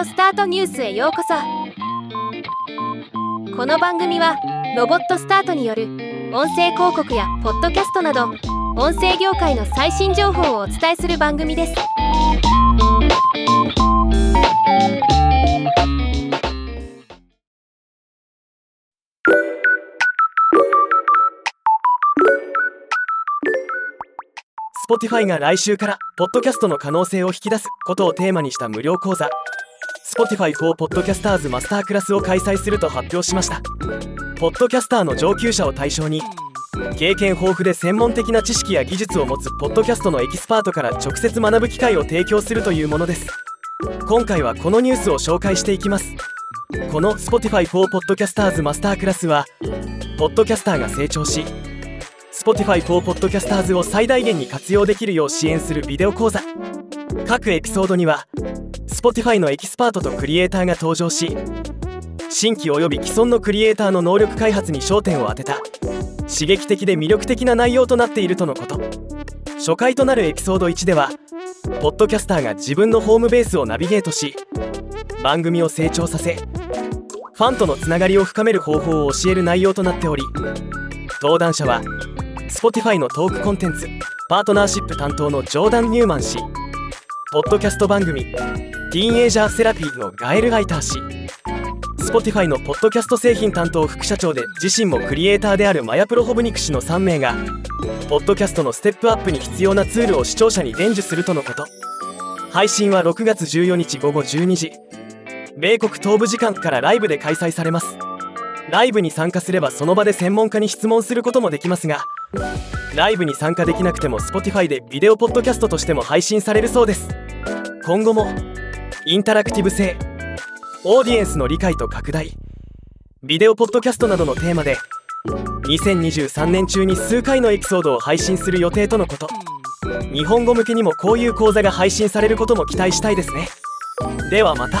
オスタートニュースへようこそ。この番組はロボットスタートによる音声広告やポッドキャストなど音声業界の最新情報をお伝えする番組です。スポティファイが来週からポッドキャストの可能性を引き出すことをテーマにした無料講座。Spotify for Podcasters Masterclass を開催すると発表しました。ポッドキャスターの上級者を対象に経験豊富で専門的な知識や技術を持つポッドキャストのエキスパートから直接学ぶ機会を提供するというものです。今回はこのニュースを紹介していきます。この Spotify for Podcasters Masterclass はポッドキャスターが成長し Spotify for Podcasters を最大限に活用できるよう支援するビデオ講座。各エピソードには Spotify のエキスパートとクリエイターが登場し新規及び既存のクリエイターの能力開発に焦点を当てた。刺激的で魅力的な内容となっているとのこと。初回となるエピソード1ではポッドキャスターが自分のホームベースをナビゲートし番組を成長させファンとのつながりを深める方法を教える内容となっており登壇者は Spotify のトークコンテンツパートナーシップ担当のジョーダン・ニューマン氏。ポッドキャスト番組ティーンエイジャーセラピーのガエル・ライター氏 Spotify のポッドキャスト製品担当副社長で自身もクリエイターであるマヤプロホブニク氏の3名がポッドキャストのステップアップに必要なツールを視聴者に伝授するとのこと。配信は6月14日午後12時。米国東部時間からライブで開催されます。ライブに参加すればその場で専門家に質問することもできますがライブに参加できなくても Spotify でビデオポッドキャストとしても配信されるそうです。今後もインタラクティブ性。オーディエンスの理解と拡大。ビデオポッドキャストなどのテーマで2023年中に数回のエピソードを配信する予定とのこと。日本語向けにもこういう講座が配信されることも期待したいですね。ではまた。